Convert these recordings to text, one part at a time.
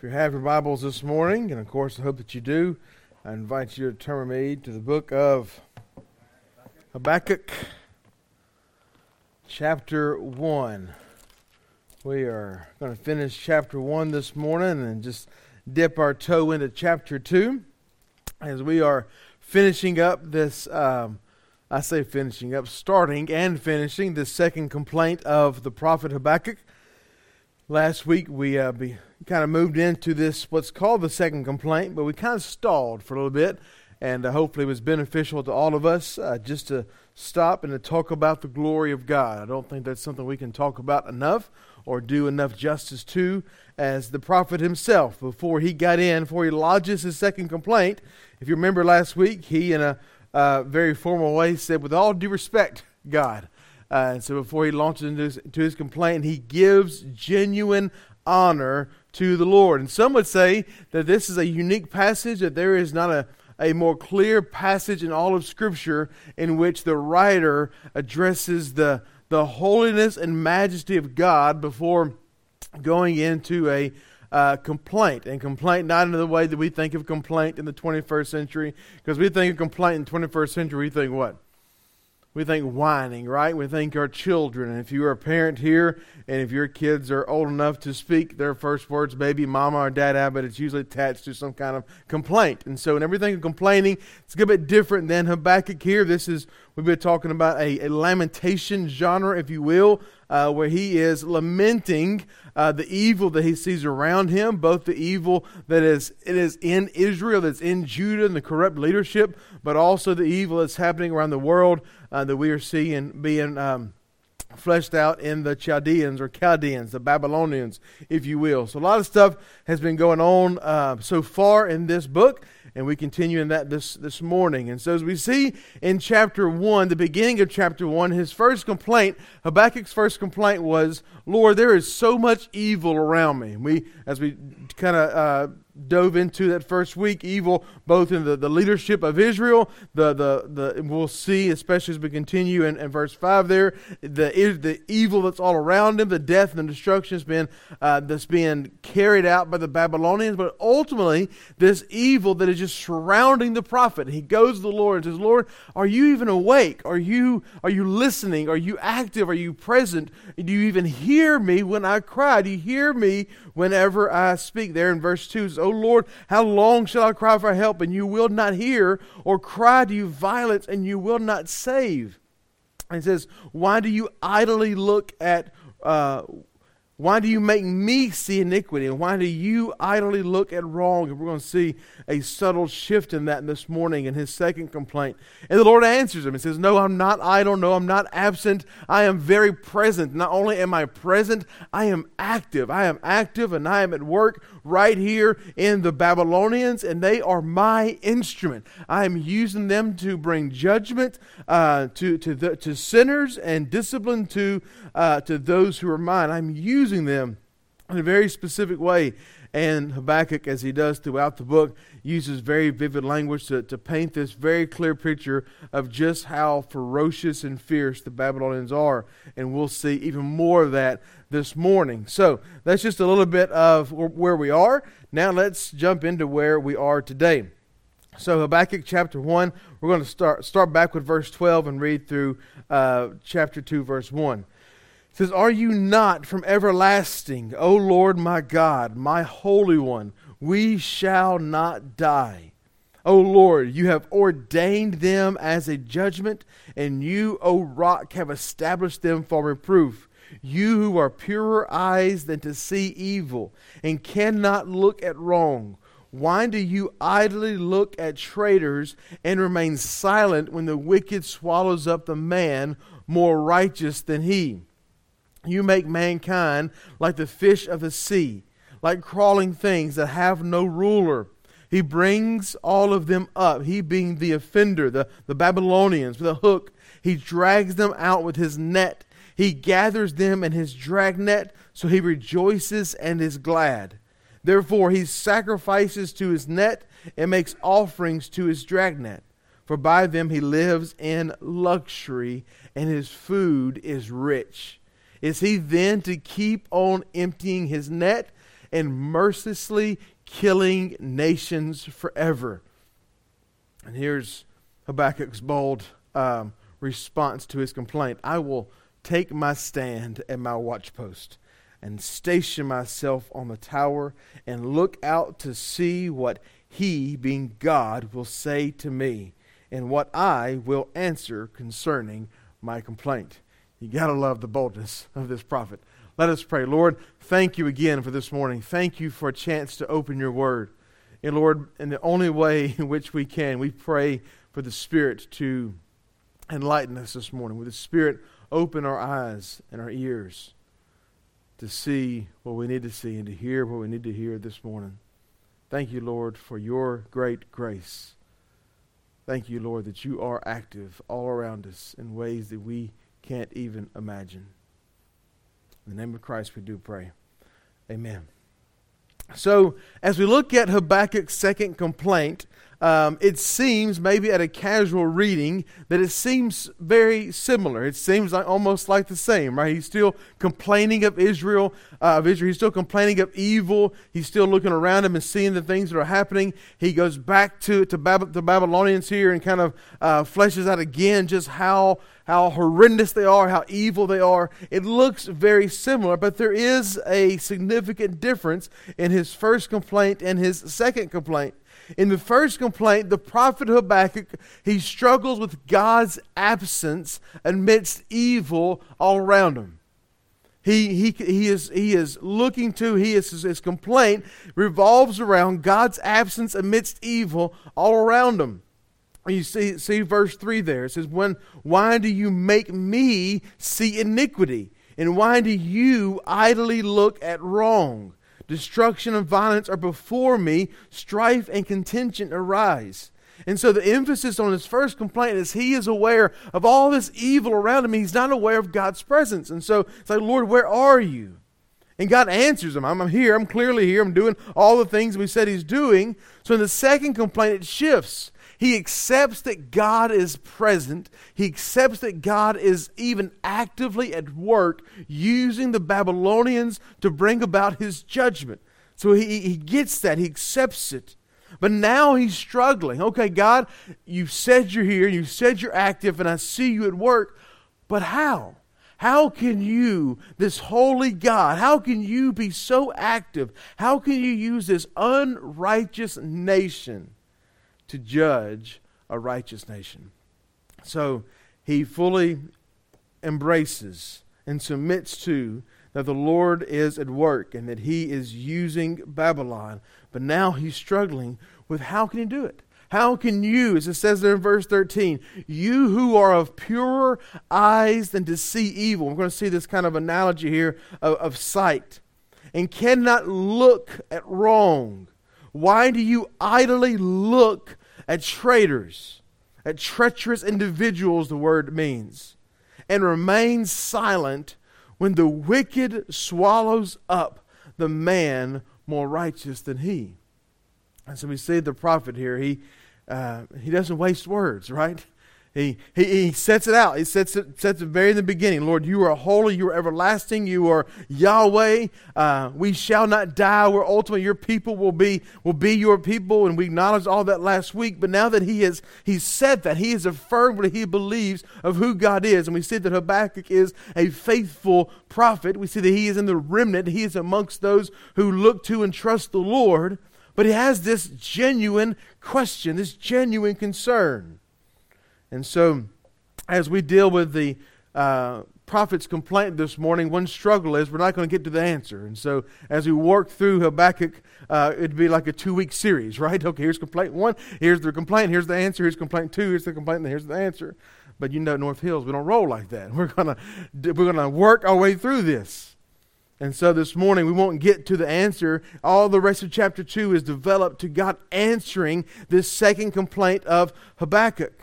If you have your Bibles this morning, and of course I hope that you do, I invite you to turn with me to the book of Habakkuk, chapter 1. We are going to finish chapter 1 this morning and just dip our toe into chapter 2 as we are finishing up this. Um, I say finishing up, starting and finishing the second complaint of the prophet Habakkuk. Last week we uh, be, kind of moved into this, what's called the second complaint, but we kind of stalled for a little bit, and uh, hopefully it was beneficial to all of us uh, just to stop and to talk about the glory of God. I don't think that's something we can talk about enough or do enough justice to, as the prophet himself, before he got in, before he lodges his second complaint. If you remember last week, he, in a uh, very formal way, said, With all due respect, God. Uh, and so before he launches into his, into his complaint, he gives genuine honor to the Lord. And some would say that this is a unique passage, that there is not a, a more clear passage in all of Scripture in which the writer addresses the, the holiness and majesty of God before going into a uh, complaint. And complaint not in the way that we think of complaint in the 21st century, because we think of complaint in the 21st century, we think what? We think whining, right? We think our children. And if you're a parent here, and if your kids are old enough to speak their first words, baby, mama, or dad, but it's usually attached to some kind of complaint. And so, in everything complaining, it's a bit different than Habakkuk here. This is, we've been talking about a, a lamentation genre, if you will, uh, where he is lamenting uh, the evil that he sees around him, both the evil that is it is in Israel, that's in Judah, and the corrupt leadership, but also the evil that's happening around the world uh, that we are seeing being. Um, fleshed out in the Chaldeans or Chaldeans, the Babylonians, if you will. So a lot of stuff has been going on uh, so far in this book, and we continue in that this, this morning. And so, as we see in chapter 1, the beginning of chapter 1, his first complaint, Habakkuk's first complaint was, Lord, there is so much evil around me. We, as we kind of uh, dove into that first week, evil both in the, the leadership of Israel, the, the, the we'll see, especially as we continue in, in verse 5 there, the, the evil that's all around him, the death and the destruction has been, uh, that's being carried out by the Babylonians, but ultimately this evil that is just surrounding the prophet. He goes to the Lord and says, Lord, are you even awake? Are you, are you listening? Are you active? Are you present? Do you even hear me when I cry? Do you hear me whenever I speak? There in verse 2 says, Oh Lord, how long shall I cry for help and you will not hear, or cry to you violence and you will not save? And says, Why do you idly look at uh, why do you make me see iniquity? And why do you idly look at wrong? And we're going to see a subtle shift in that this morning in his second complaint. And the Lord answers him and says, No, I'm not idle. No, I'm not absent. I am very present. Not only am I present, I am active. I am active and I am at work right here in the Babylonians, and they are my instrument. I am using them to bring judgment uh, to, to, the, to sinners and discipline to, uh, to those who are mine. I'm using them in a very specific way. And Habakkuk, as he does throughout the book, uses very vivid language to, to paint this very clear picture of just how ferocious and fierce the Babylonians are. And we'll see even more of that this morning. So that's just a little bit of where we are. Now let's jump into where we are today. So Habakkuk chapter 1, we're going to start, start back with verse 12 and read through uh, chapter 2, verse 1. Says, Are you not from everlasting, O Lord my God, my Holy One? We shall not die. O Lord, you have ordained them as a judgment, and you, O rock, have established them for reproof. You who are purer eyes than to see evil, and cannot look at wrong. Why do you idly look at traitors and remain silent when the wicked swallows up the man more righteous than he? You make mankind like the fish of the sea, like crawling things that have no ruler. He brings all of them up, he being the offender, the, the Babylonians, with a hook. He drags them out with his net. He gathers them in his dragnet, so he rejoices and is glad. Therefore, he sacrifices to his net and makes offerings to his dragnet. For by them he lives in luxury, and his food is rich. Is he then to keep on emptying his net and mercilessly killing nations forever. And here's Habakkuk's bold um, response to his complaint I will take my stand at my watchpost and station myself on the tower and look out to see what he, being God, will say to me and what I will answer concerning my complaint. You got to love the boldness of this prophet. Let us pray. Lord, thank you again for this morning. Thank you for a chance to open your word. And Lord, in the only way in which we can, we pray for the Spirit to enlighten us this morning. With the Spirit, open our eyes and our ears to see what we need to see and to hear what we need to hear this morning. Thank you, Lord, for your great grace. Thank you, Lord, that you are active all around us in ways that we can't even imagine. In the name of Christ, we do pray. Amen. So, as we look at Habakkuk's second complaint, um, it seems, maybe at a casual reading, that it seems very similar. It seems like almost like the same, right? He's still complaining of Israel, uh, of Israel. He's still complaining of evil. He's still looking around him and seeing the things that are happening. He goes back to to Bab- Babylonians here and kind of uh, fleshes out again just how how horrendous they are, how evil they are. It looks very similar, but there is a significant difference in his first complaint and his second complaint. In the first complaint, the prophet Habakkuk, he struggles with God's absence amidst evil all around him. He, he, he, is, he is looking to, he is, his complaint revolves around God's absence amidst evil all around him. You see, see verse 3 there. It says, when, Why do you make me see iniquity? And why do you idly look at wrong? Destruction and violence are before me, strife and contention arise. And so the emphasis on his first complaint is he is aware of all this evil around him. He's not aware of God's presence. And so it's like, Lord, where are you? And God answers him. I'm, here. I'm clearly here. I'm doing all the things we said he's doing. So in the second complaint, it shifts. He accepts that God is present. He accepts that God is even actively at work using the Babylonians to bring about his judgment. So he, he gets that, he accepts it. But now he's struggling. Okay, God, you said you're here, you said you're active, and I see you at work, but how? How can you, this holy God, how can you be so active? How can you use this unrighteous nation to judge a righteous nation. So he fully embraces and submits to that the Lord is at work and that he is using Babylon. But now he's struggling with how can he do it? How can you, as it says there in verse 13, you who are of purer eyes than to see evil, we're going to see this kind of analogy here of, of sight, and cannot look at wrong, why do you idly look at traitors, at treacherous individuals, the word means, and remain silent when the wicked swallows up the man more righteous than he. And so we see the prophet here, he, uh, he doesn't waste words, right? He, he, he sets it out. He sets it, sets it very in the beginning. Lord, you are holy. You are everlasting. You are Yahweh. Uh, we shall not die. We're ultimately your people will be, will be your people. And we acknowledged all that last week. But now that he has he said that, he has affirmed what he believes of who God is. And we see that Habakkuk is a faithful prophet. We see that he is in the remnant. He is amongst those who look to and trust the Lord. But he has this genuine question, this genuine concern. And so, as we deal with the uh, prophet's complaint this morning, one struggle is we're not going to get to the answer. And so, as we work through Habakkuk, uh, it'd be like a two week series, right? Okay, here's complaint one, here's the complaint, here's the answer, here's complaint two, here's the complaint, and here's the answer. But you know, North Hills, we don't roll like that. We're gonna we're gonna work our way through this. And so this morning we won't get to the answer. All the rest of chapter 2 is developed to God answering this second complaint of Habakkuk.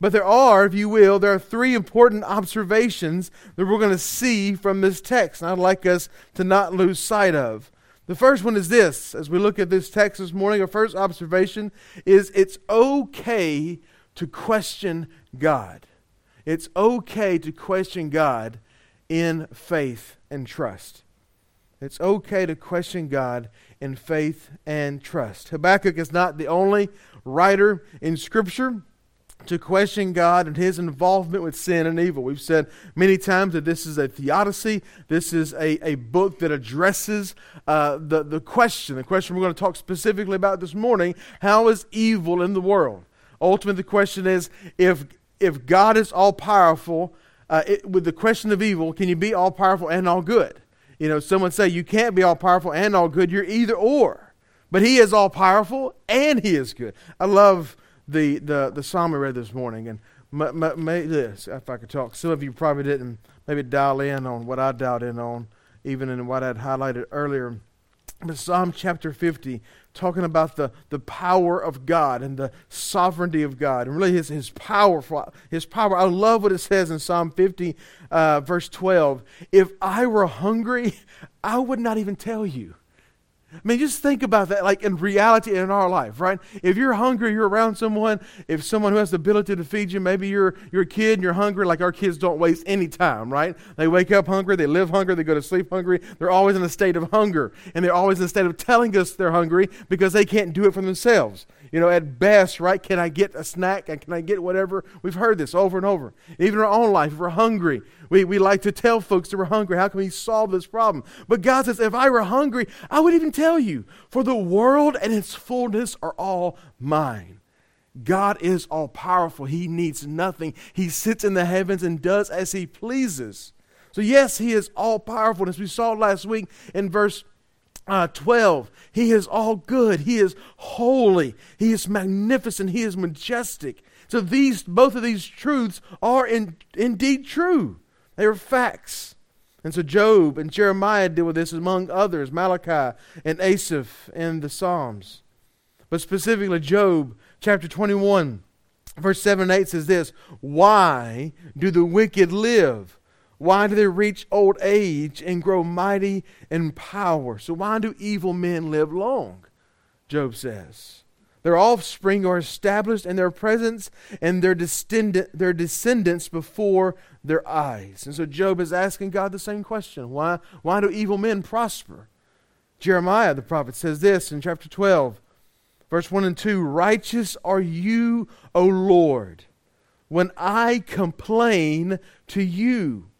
But there are, if you will, there are three important observations that we're going to see from this text, and I'd like us to not lose sight of. The first one is this as we look at this text this morning, our first observation is it's okay to question God. It's okay to question God in faith and trust. It's okay to question God in faith and trust. Habakkuk is not the only writer in Scripture to question God and his involvement with sin and evil. We've said many times that this is a theodicy. This is a, a book that addresses uh, the, the question, the question we're going to talk specifically about this morning how is evil in the world? Ultimately, the question is if, if God is all powerful, uh, with the question of evil, can you be all powerful and all good? You know, someone say you can't be all powerful and all good. You're either or. But he is all powerful and he is good. I love the, the, the psalm I read this morning. And may, this, if I could talk, some of you probably didn't maybe dial in on what I dialed in on, even in what I'd highlighted earlier. But Psalm chapter 50, talking about the, the power of God and the sovereignty of God, and really his, his power. His power. I love what it says in Psalm 50, uh, verse 12. If I were hungry, I would not even tell you. I mean, just think about that, like in reality in our life, right? If you're hungry, you're around someone, if someone who has the ability to feed you, maybe you're, you're a kid and you're hungry, like our kids don't waste any time, right? They wake up hungry, they live hungry, they go to sleep hungry. They're always in a state of hunger. And they're always in a state of telling us they're hungry because they can't do it for themselves. You know, at best, right? Can I get a snack? And can I get whatever? We've heard this over and over. Even in our own life, if we're hungry, we, we like to tell folks that we're hungry. How can we solve this problem? But God says, if I were hungry, I would even tell you, for the world and its fullness are all mine. God is all powerful. He needs nothing. He sits in the heavens and does as he pleases. So, yes, he is all powerful. As we saw last week in verse uh, 12. He is all good. He is holy. He is magnificent. He is majestic. So these, both of these truths are in, indeed true. They are facts. And so Job and Jeremiah deal with this among others, Malachi and Asaph and the Psalms. But specifically, Job chapter 21, verse 7 and 8 says this Why do the wicked live? Why do they reach old age and grow mighty in power? So, why do evil men live long? Job says. Their offspring are established in their presence and their, descendant, their descendants before their eyes. And so Job is asking God the same question why, why do evil men prosper? Jeremiah, the prophet, says this in chapter 12, verse 1 and 2 Righteous are you, O Lord, when I complain to you.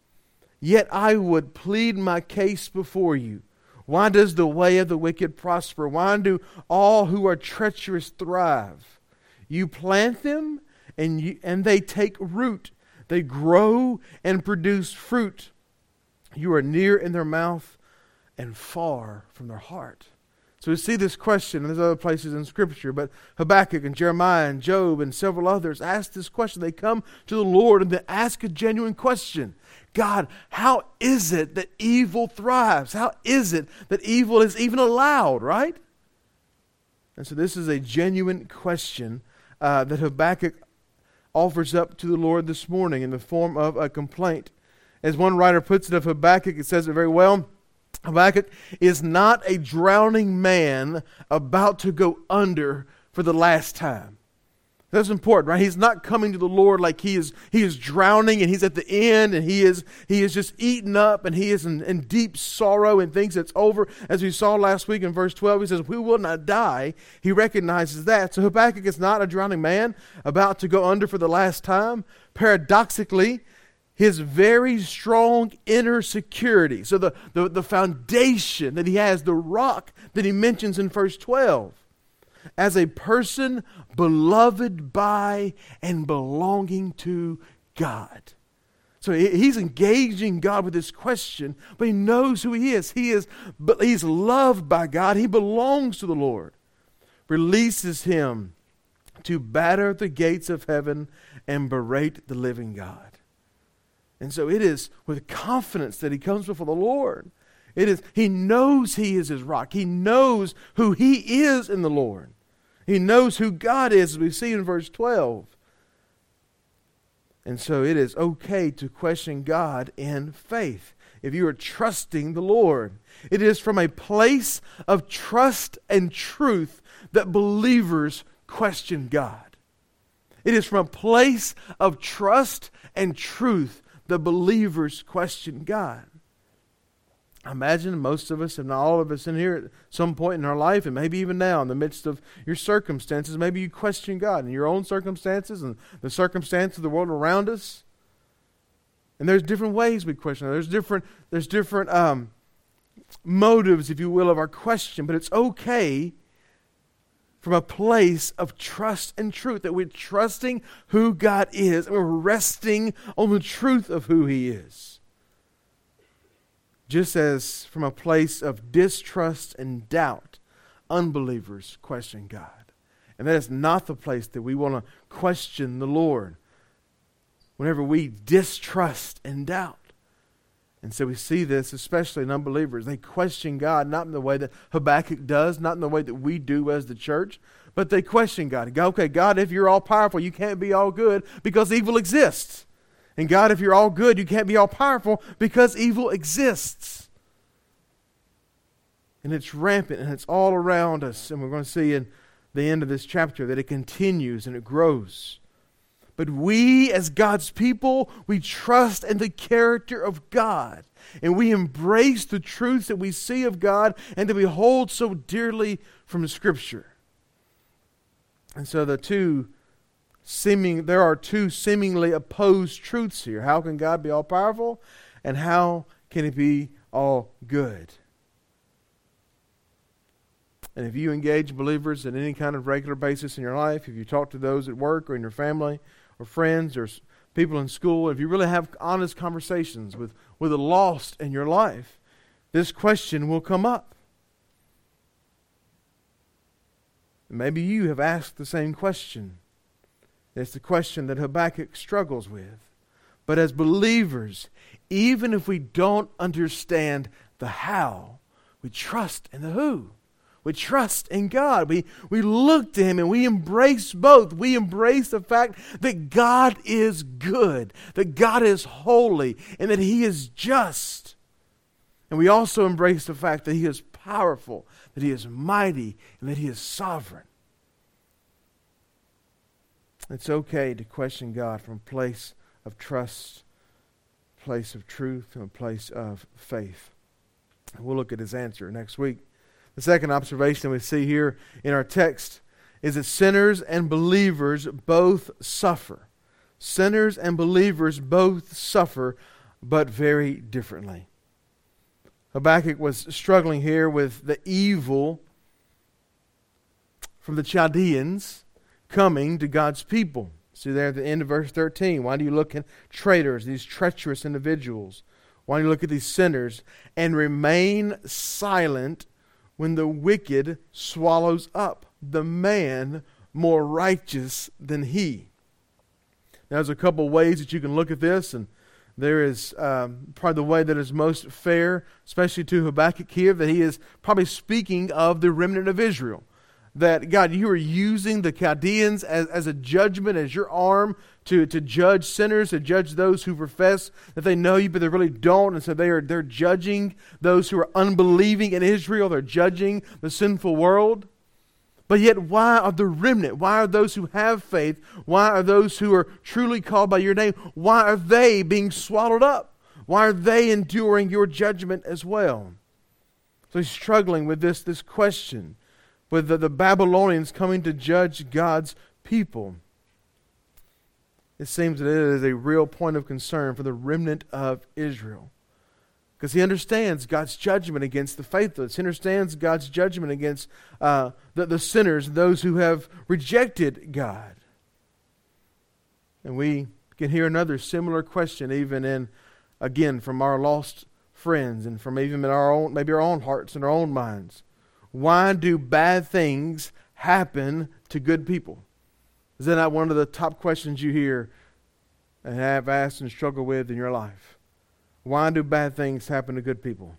Yet I would plead my case before you. Why does the way of the wicked prosper? Why do all who are treacherous thrive? You plant them and, you, and they take root. They grow and produce fruit. You are near in their mouth and far from their heart. So we see this question, and there's other places in Scripture, but Habakkuk and Jeremiah and Job and several others ask this question. They come to the Lord and they ask a genuine question. God, how is it that evil thrives? How is it that evil is even allowed, right? And so this is a genuine question uh, that Habakkuk offers up to the Lord this morning in the form of a complaint. As one writer puts it of Habakkuk, it says it very well. Habakkuk is not a drowning man about to go under for the last time. That's important, right? He's not coming to the Lord like he is he is drowning and he's at the end and he is he is just eaten up and he is in, in deep sorrow and thinks it's over. As we saw last week in verse 12, he says, We will not die. He recognizes that. So Habakkuk is not a drowning man about to go under for the last time. Paradoxically, his very strong inner security. So the, the, the foundation that he has, the rock that he mentions in verse 12 as a person beloved by and belonging to God. So he's engaging God with this question, but he knows who he is. He is but he's loved by God. He belongs to the Lord. Releases him to batter the gates of heaven and berate the living God. And so it is with confidence that he comes before the Lord. It is he knows he is his rock. He knows who he is in the Lord. He knows who God is, as we see in verse 12. And so it is okay to question God in faith if you are trusting the Lord. It is from a place of trust and truth that believers question God. It is from a place of trust and truth that believers question God. I imagine most of us, if not all of us in here at some point in our life, and maybe even now in the midst of your circumstances, maybe you question God in your own circumstances and the circumstances of the world around us. And there's different ways we question. There's different, there's different um, motives, if you will, of our question, but it's okay from a place of trust and truth that we're trusting who God is and we're resting on the truth of who He is just as from a place of distrust and doubt, unbelievers question God. And that is not the place that we want to question the Lord whenever we distrust and doubt. And so we see this, especially in unbelievers. They question God not in the way that Habakkuk does, not in the way that we do as the church, but they question God. Go, okay, God, if you're all powerful, you can't be all good because evil exists. And God, if you're all good, you can't be all powerful because evil exists. And it's rampant and it's all around us. And we're going to see in the end of this chapter that it continues and it grows. But we, as God's people, we trust in the character of God. And we embrace the truths that we see of God and that we hold so dearly from Scripture. And so the two seeming there are two seemingly opposed truths here. How can God be all powerful and how can he be all good? And if you engage believers in any kind of regular basis in your life, if you talk to those at work or in your family or friends or people in school, if you really have honest conversations with, with the lost in your life, this question will come up. Maybe you have asked the same question. It's the question that Habakkuk struggles with. But as believers, even if we don't understand the how, we trust in the who. We trust in God. We, we look to Him and we embrace both. We embrace the fact that God is good, that God is holy, and that He is just. And we also embrace the fact that He is powerful, that He is mighty, and that He is sovereign. It's okay to question God from a place of trust, place of truth, and a place of faith. We'll look at his answer next week. The second observation we see here in our text is that sinners and believers both suffer. Sinners and believers both suffer, but very differently. Habakkuk was struggling here with the evil from the Chaldeans coming to God's people. See there at the end of verse 13. Why do you look at traitors, these treacherous individuals? Why do you look at these sinners and remain silent when the wicked swallows up the man more righteous than he? Now, there's a couple ways that you can look at this, and there is um, probably the way that is most fair, especially to Habakkuk here, that he is probably speaking of the remnant of Israel that, God, you are using the Chaldeans as, as a judgment, as your arm to, to judge sinners, to judge those who profess that they know you, but they really don't. And so they are, they're judging those who are unbelieving in Israel. They're judging the sinful world. But yet, why are the remnant? Why are those who have faith? Why are those who are truly called by your name? Why are they being swallowed up? Why are they enduring your judgment as well? So he's struggling with this, this question with the, the Babylonians coming to judge God's people. It seems that it is a real point of concern for the remnant of Israel. Because he understands God's judgment against the faithless. He understands God's judgment against uh, the, the sinners, those who have rejected God. And we can hear another similar question, even in, again, from our lost friends and from even in our own, maybe our own hearts and our own minds. Why do bad things happen to good people? Is that not one of the top questions you hear and have asked and struggled with in your life? Why do bad things happen to good people?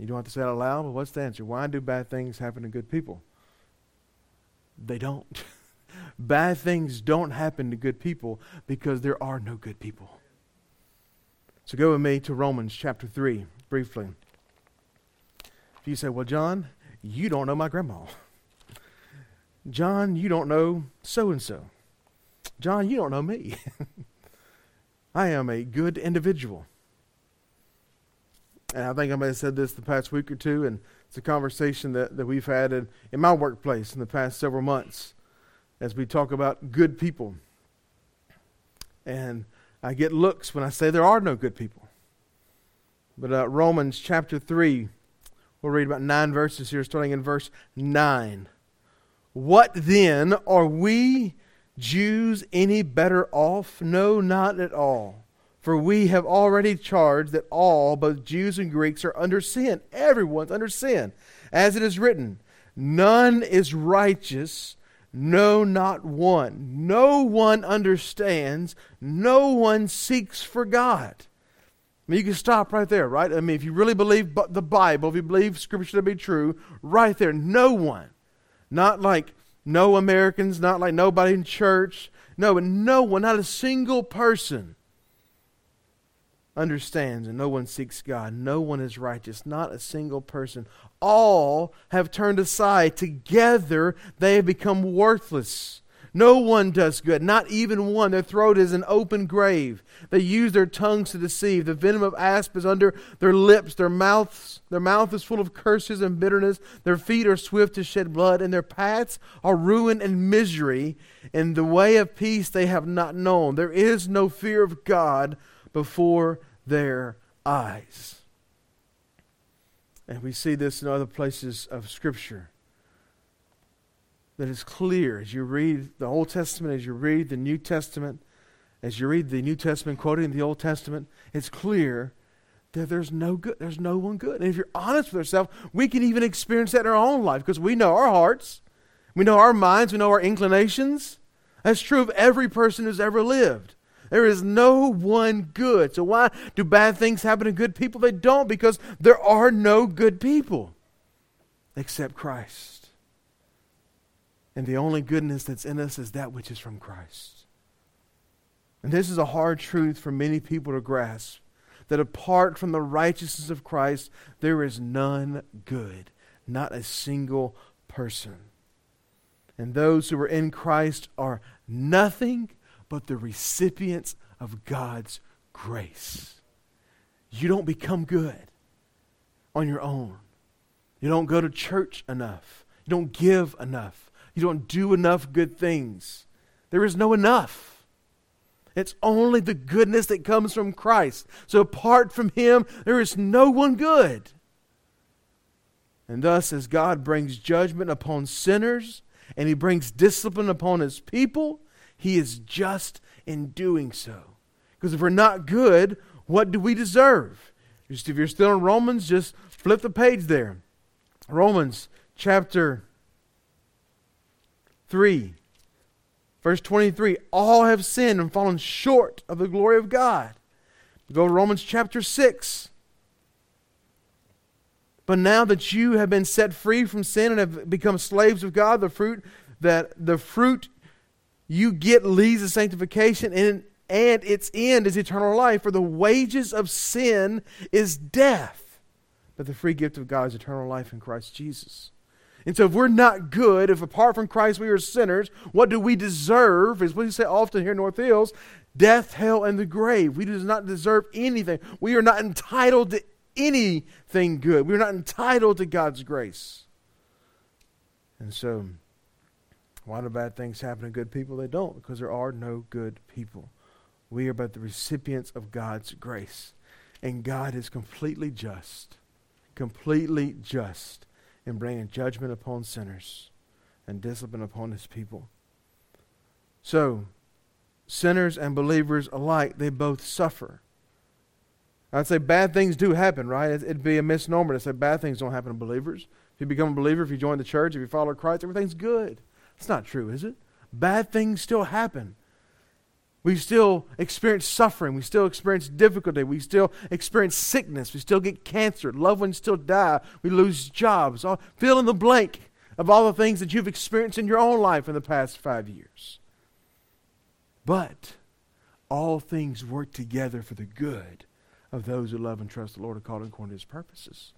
You don't have to say it out loud, but what's the answer? Why do bad things happen to good people? They don't. bad things don't happen to good people because there are no good people. So go with me to Romans chapter 3 briefly. You say, Well, John, you don't know my grandma. John, you don't know so and so. John, you don't know me. I am a good individual. And I think I may have said this the past week or two, and it's a conversation that, that we've had in, in my workplace in the past several months as we talk about good people. And I get looks when I say there are no good people. But uh, Romans chapter 3, we'll read about nine verses here, starting in verse 9. What then? Are we Jews any better off? No, not at all. For we have already charged that all, both Jews and Greeks, are under sin. Everyone's under sin. As it is written, none is righteous, no, not one. No one understands, no one seeks for God. I mean, you can stop right there, right? I mean, if you really believe the Bible, if you believe Scripture to be true, right there, no one. Not like no Americans, not like nobody in church. No, no one, not a single person understands, and no one seeks God. No one is righteous, not a single person. All have turned aside. Together they have become worthless. No one does good, not even one. Their throat is an open grave. They use their tongues to deceive. The venom of asp is under their lips. Their mouths, their mouth is full of curses and bitterness. Their feet are swift to shed blood, and their paths are ruin and misery. In the way of peace they have not known. There is no fear of God before their eyes. And we see this in other places of Scripture. That is clear as you read the Old Testament, as you read the New Testament, as you read the New Testament quoting the Old Testament, it's clear that there's no good, there's no one good. And if you're honest with yourself, we can even experience that in our own life because we know our hearts, we know our minds, we know our inclinations. That's true of every person who's ever lived. There is no one good. So why do bad things happen to good people? They don't because there are no good people except Christ. And the only goodness that's in us is that which is from Christ. And this is a hard truth for many people to grasp that apart from the righteousness of Christ, there is none good, not a single person. And those who are in Christ are nothing but the recipients of God's grace. You don't become good on your own. You don't go to church enough. You don't give enough. You don't do enough good things. There is no enough. It's only the goodness that comes from Christ. So apart from Him, there is no one good. And thus, as God brings judgment upon sinners and He brings discipline upon His people, he is just in doing so. Because if we're not good, what do we deserve? Just if you're still in Romans, just flip the page there. Romans chapter 3, verse 23. All have sinned and fallen short of the glory of God. Go to Romans chapter 6. But now that you have been set free from sin and have become slaves of God, the fruit that the fruit you get leads to sanctification, and, and its end is eternal life. For the wages of sin is death, but the free gift of God is eternal life in Christ Jesus. And so, if we're not good, if apart from Christ we are sinners, what do we deserve? What we say often here in North Hills death, hell, and the grave. We do not deserve anything. We are not entitled to anything good. We're not entitled to God's grace. And so, why do bad things happen to good people? They don't, because there are no good people. We are but the recipients of God's grace. And God is completely just, completely just in bringing judgment upon sinners and discipline upon his people. So, sinners and believers alike, they both suffer. I'd say bad things do happen, right? It'd be a misnomer to say bad things don't happen to believers. If you become a believer, if you join the church, if you follow Christ, everything's good. It's not true, is it? Bad things still happen. We still experience suffering. We still experience difficulty. We still experience sickness. We still get cancer. Loved ones still die. We lose jobs. All, fill in the blank of all the things that you've experienced in your own life in the past five years. But all things work together for the good of those who love and trust the Lord according to his purposes.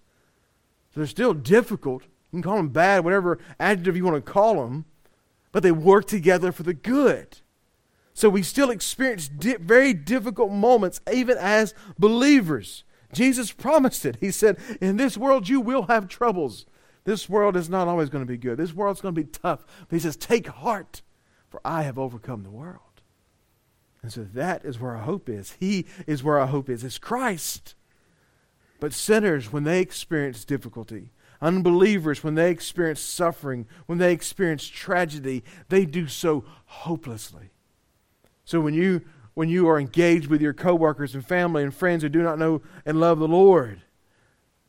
So they're still difficult. You can call them bad, whatever adjective you want to call them but they work together for the good. So we still experience di- very difficult moments, even as believers. Jesus promised it. He said, In this world you will have troubles. This world is not always going to be good. This world's going to be tough. But he says, Take heart, for I have overcome the world. And so that is where our hope is. He is where our hope is. It's Christ. But sinners, when they experience difficulty, unbelievers, when they experience suffering, when they experience tragedy, they do so hopelessly. So when you when you are engaged with your coworkers and family and friends who do not know and love the Lord,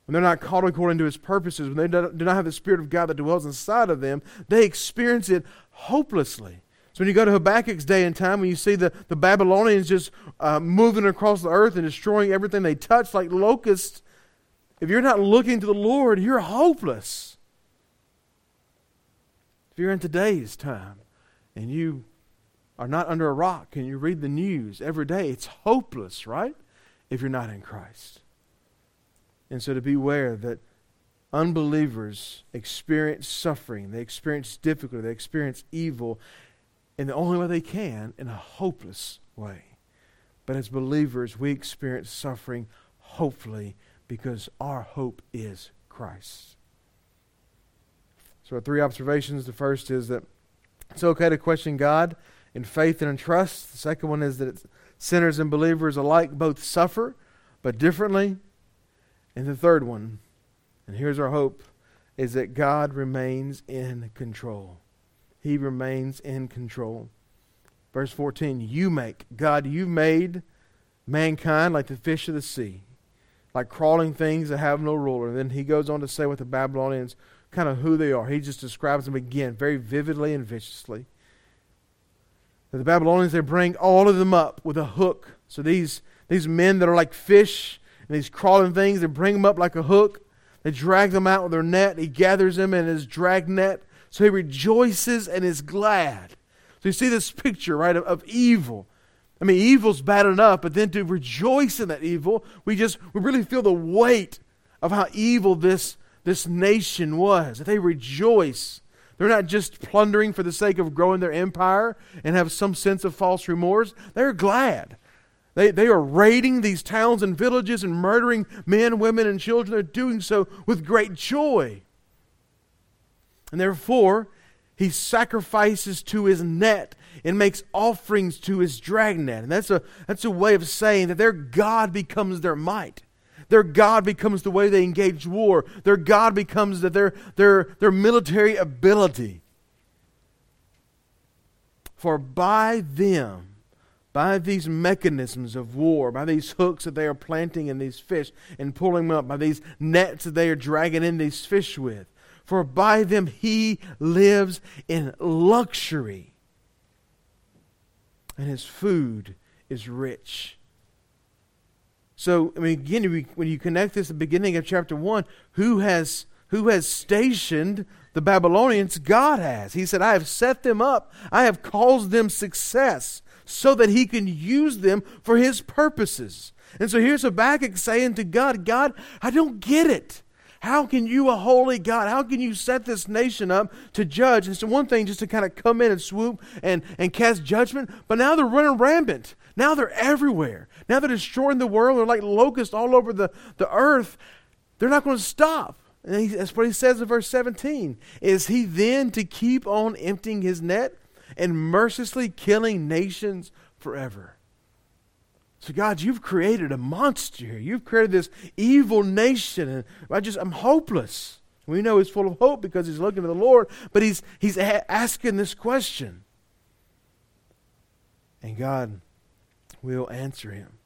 when they're not called according to his purposes, when they do not have the Spirit of God that dwells inside of them, they experience it hopelessly. So when you go to Habakkuk's day and time, when you see the, the Babylonians just uh, moving across the earth and destroying everything they touch like locusts, if you're not looking to the Lord, you're hopeless. If you're in today's time and you are not under a rock and you read the news every day, it's hopeless, right? If you're not in Christ. And so to beware that unbelievers experience suffering, they experience difficulty, they experience evil in the only way they can, in a hopeless way. But as believers, we experience suffering hopefully because our hope is Christ. So, three observations. The first is that it's okay to question God in faith and in trust. The second one is that sinners and believers alike both suffer, but differently. And the third one, and here's our hope, is that God remains in control. He remains in control. Verse 14, you make, God, you made mankind like the fish of the sea, like crawling things that have no ruler. And then he goes on to say with the Babylonians kind of who they are. He just describes them again very vividly and viciously the Babylonians, they bring all of them up with a hook. So these, these men that are like fish and these crawling things, they bring them up like a hook. They drag them out with their net. He gathers them in his drag net. So he rejoices and is glad. So you see this picture, right, of, of evil. I mean, evil's bad enough, but then to rejoice in that evil, we just we really feel the weight of how evil this, this nation was. That they rejoice they're not just plundering for the sake of growing their empire and have some sense of false remorse. They're glad. They, they are raiding these towns and villages and murdering men, women, and children. They're doing so with great joy. And therefore, he sacrifices to his net and makes offerings to his dragnet. And that's a, that's a way of saying that their God becomes their might. Their God becomes the way they engage war. Their God becomes their, their, their military ability. For by them, by these mechanisms of war, by these hooks that they are planting in these fish and pulling them up, by these nets that they are dragging in these fish with, for by them he lives in luxury, and his food is rich. So, I mean, again, when you connect this at the beginning of chapter 1, who has, who has stationed the Babylonians? God has. He said, I have set them up, I have caused them success so that he can use them for his purposes. And so here's Habakkuk saying to God, God, I don't get it. How can you, a holy God, how can you set this nation up to judge? And so one thing just to kind of come in and swoop and, and cast judgment, but now they're running rampant. Now they're everywhere. Now they're destroying the world. They're like locusts all over the, the earth. They're not going to stop. He, that's what he says in verse 17. Is he then to keep on emptying his net and mercilessly killing nations forever? So, God, you've created a monster here. You've created this evil nation. And I just, I'm hopeless. We know he's full of hope because he's looking to the Lord, but he's, he's a- asking this question. And God will answer him.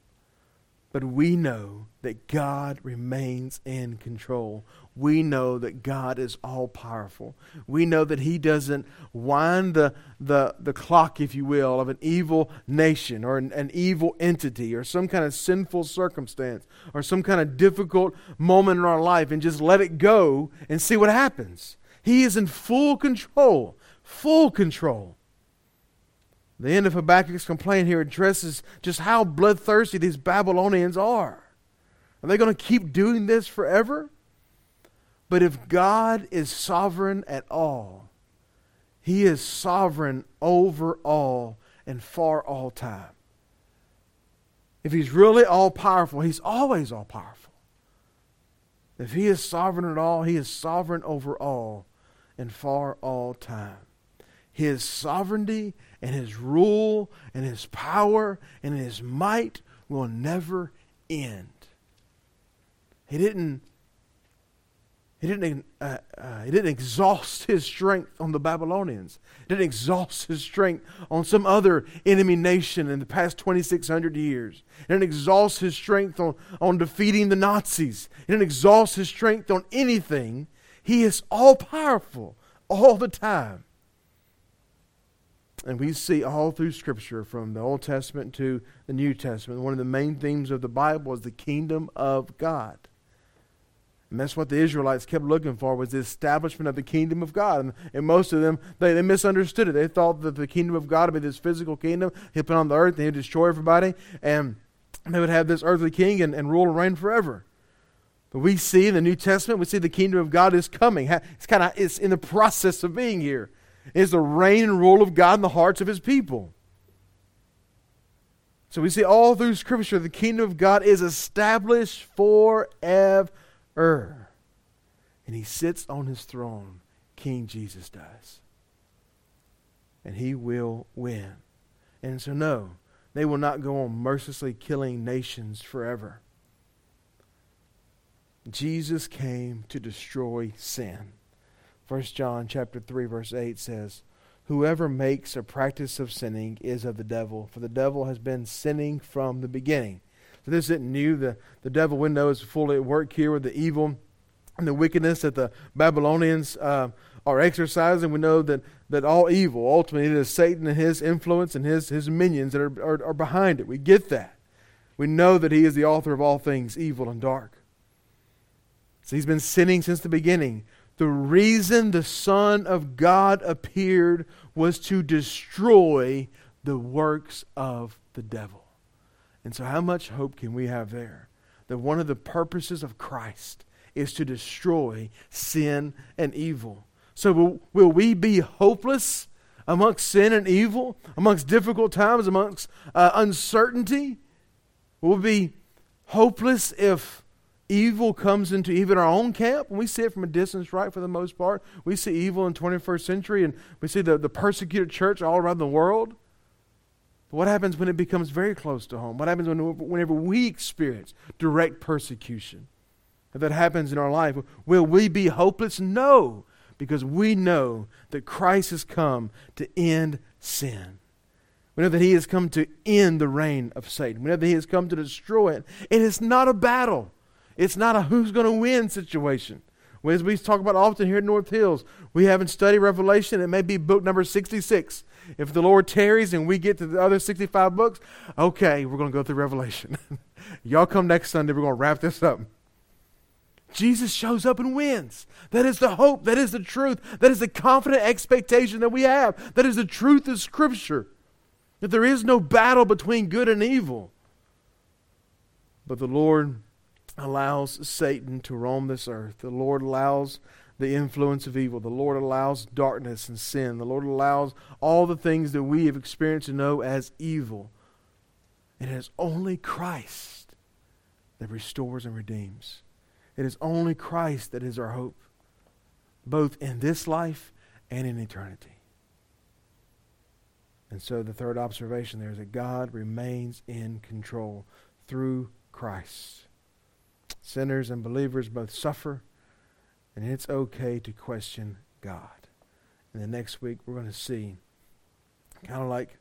But we know that God remains in control. We know that God is all powerful. We know that He doesn't wind the, the, the clock, if you will, of an evil nation or an, an evil entity or some kind of sinful circumstance or some kind of difficult moment in our life and just let it go and see what happens. He is in full control, full control. The end of Habakkuk's complaint here addresses just how bloodthirsty these Babylonians are. Are they going to keep doing this forever? But if God is sovereign at all, He is sovereign over all and for all time. if he's really all powerful, he's always all powerful. If he is sovereign at all, he is sovereign over all and for all time. His sovereignty and his rule and his power and his might will never end. He didn't he didn't, uh, uh, he didn't exhaust his strength on the Babylonians. He didn't exhaust his strength on some other enemy nation in the past 2,600 years. He didn't exhaust his strength on, on defeating the Nazis. He didn't exhaust his strength on anything. He is all powerful all the time. And we see all through Scripture, from the Old Testament to the New Testament, one of the main themes of the Bible is the kingdom of God. And that's what the Israelites kept looking for was the establishment of the kingdom of God. And, and most of them, they, they misunderstood it. They thought that the kingdom of God would be this physical kingdom. He'd put on the earth and he'd destroy everybody. And they would have this earthly king and, and rule and reign forever. But we see in the New Testament, we see the kingdom of God is coming. It's kind of it's in the process of being here. It's the reign and rule of God in the hearts of his people. So we see all through Scripture the kingdom of God is established forever er. And he sits on his throne. King Jesus does. And he will win. And so, no, they will not go on mercilessly killing nations forever. Jesus came to destroy sin. 1 John chapter 3 verse 8 says, Whoever makes a practice of sinning is of the devil, for the devil has been sinning from the beginning. So this isn't new. The, the devil window is fully at work here with the evil and the wickedness that the Babylonians uh, are exercising. We know that, that all evil, ultimately, it is Satan and his influence and his, his minions that are, are, are behind it. We get that. We know that he is the author of all things evil and dark. So he's been sinning since the beginning. The reason the Son of God appeared was to destroy the works of the devil. And so, how much hope can we have there? That one of the purposes of Christ is to destroy sin and evil. So, will, will we be hopeless amongst sin and evil, amongst difficult times, amongst uh, uncertainty? Will we be hopeless if evil comes into even our own camp? And we see it from a distance, right, for the most part. We see evil in 21st century, and we see the, the persecuted church all around the world. But what happens when it becomes very close to home? What happens when, whenever we experience direct persecution? If that happens in our life, will we be hopeless? No, because we know that Christ has come to end sin. We know that He has come to end the reign of Satan. We know that He has come to destroy it. And it's not a battle, it's not a who's going to win situation. As we talk about often here at North Hills, we haven't studied Revelation. It may be book number 66. If the Lord tarries and we get to the other 65 books, okay, we're going to go through Revelation. Y'all come next Sunday. We're going to wrap this up. Jesus shows up and wins. That is the hope. That is the truth. That is the confident expectation that we have. That is the truth of Scripture. That there is no battle between good and evil. But the Lord allows Satan to roam this earth. The Lord allows the influence of evil. The Lord allows darkness and sin. The Lord allows all the things that we have experienced to know as evil. It is only Christ that restores and redeems. It is only Christ that is our hope, both in this life and in eternity. And so the third observation there is that God remains in control through Christ. Sinners and believers both suffer and it's okay to question God. And the next week, we're going to see, kind of like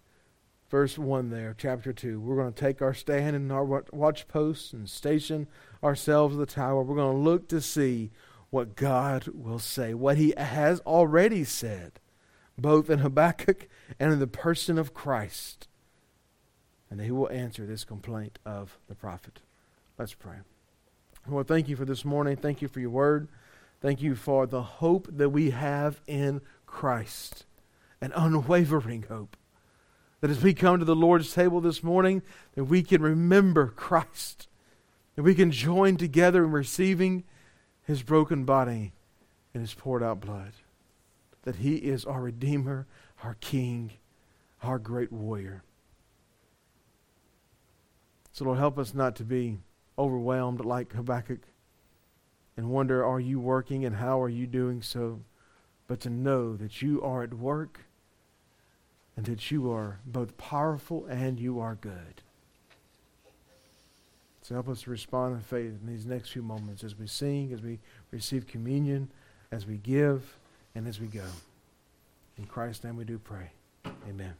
verse 1 there, chapter 2, we're going to take our stand in our watch posts and station ourselves at the tower. We're going to look to see what God will say, what He has already said, both in Habakkuk and in the person of Christ. And He will answer this complaint of the prophet. Let's pray. Lord, thank you for this morning. Thank you for your word. Thank you for the hope that we have in Christ, an unwavering hope. That as we come to the Lord's table this morning, that we can remember Christ, that we can join together in receiving his broken body and his poured out blood, that he is our Redeemer, our King, our great warrior. So, Lord, help us not to be overwhelmed like Habakkuk and wonder, are you working and how are you doing so? But to know that you are at work and that you are both powerful and you are good. So help us respond in faith in these next few moments as we sing, as we receive communion, as we give, and as we go. In Christ's name we do pray. Amen.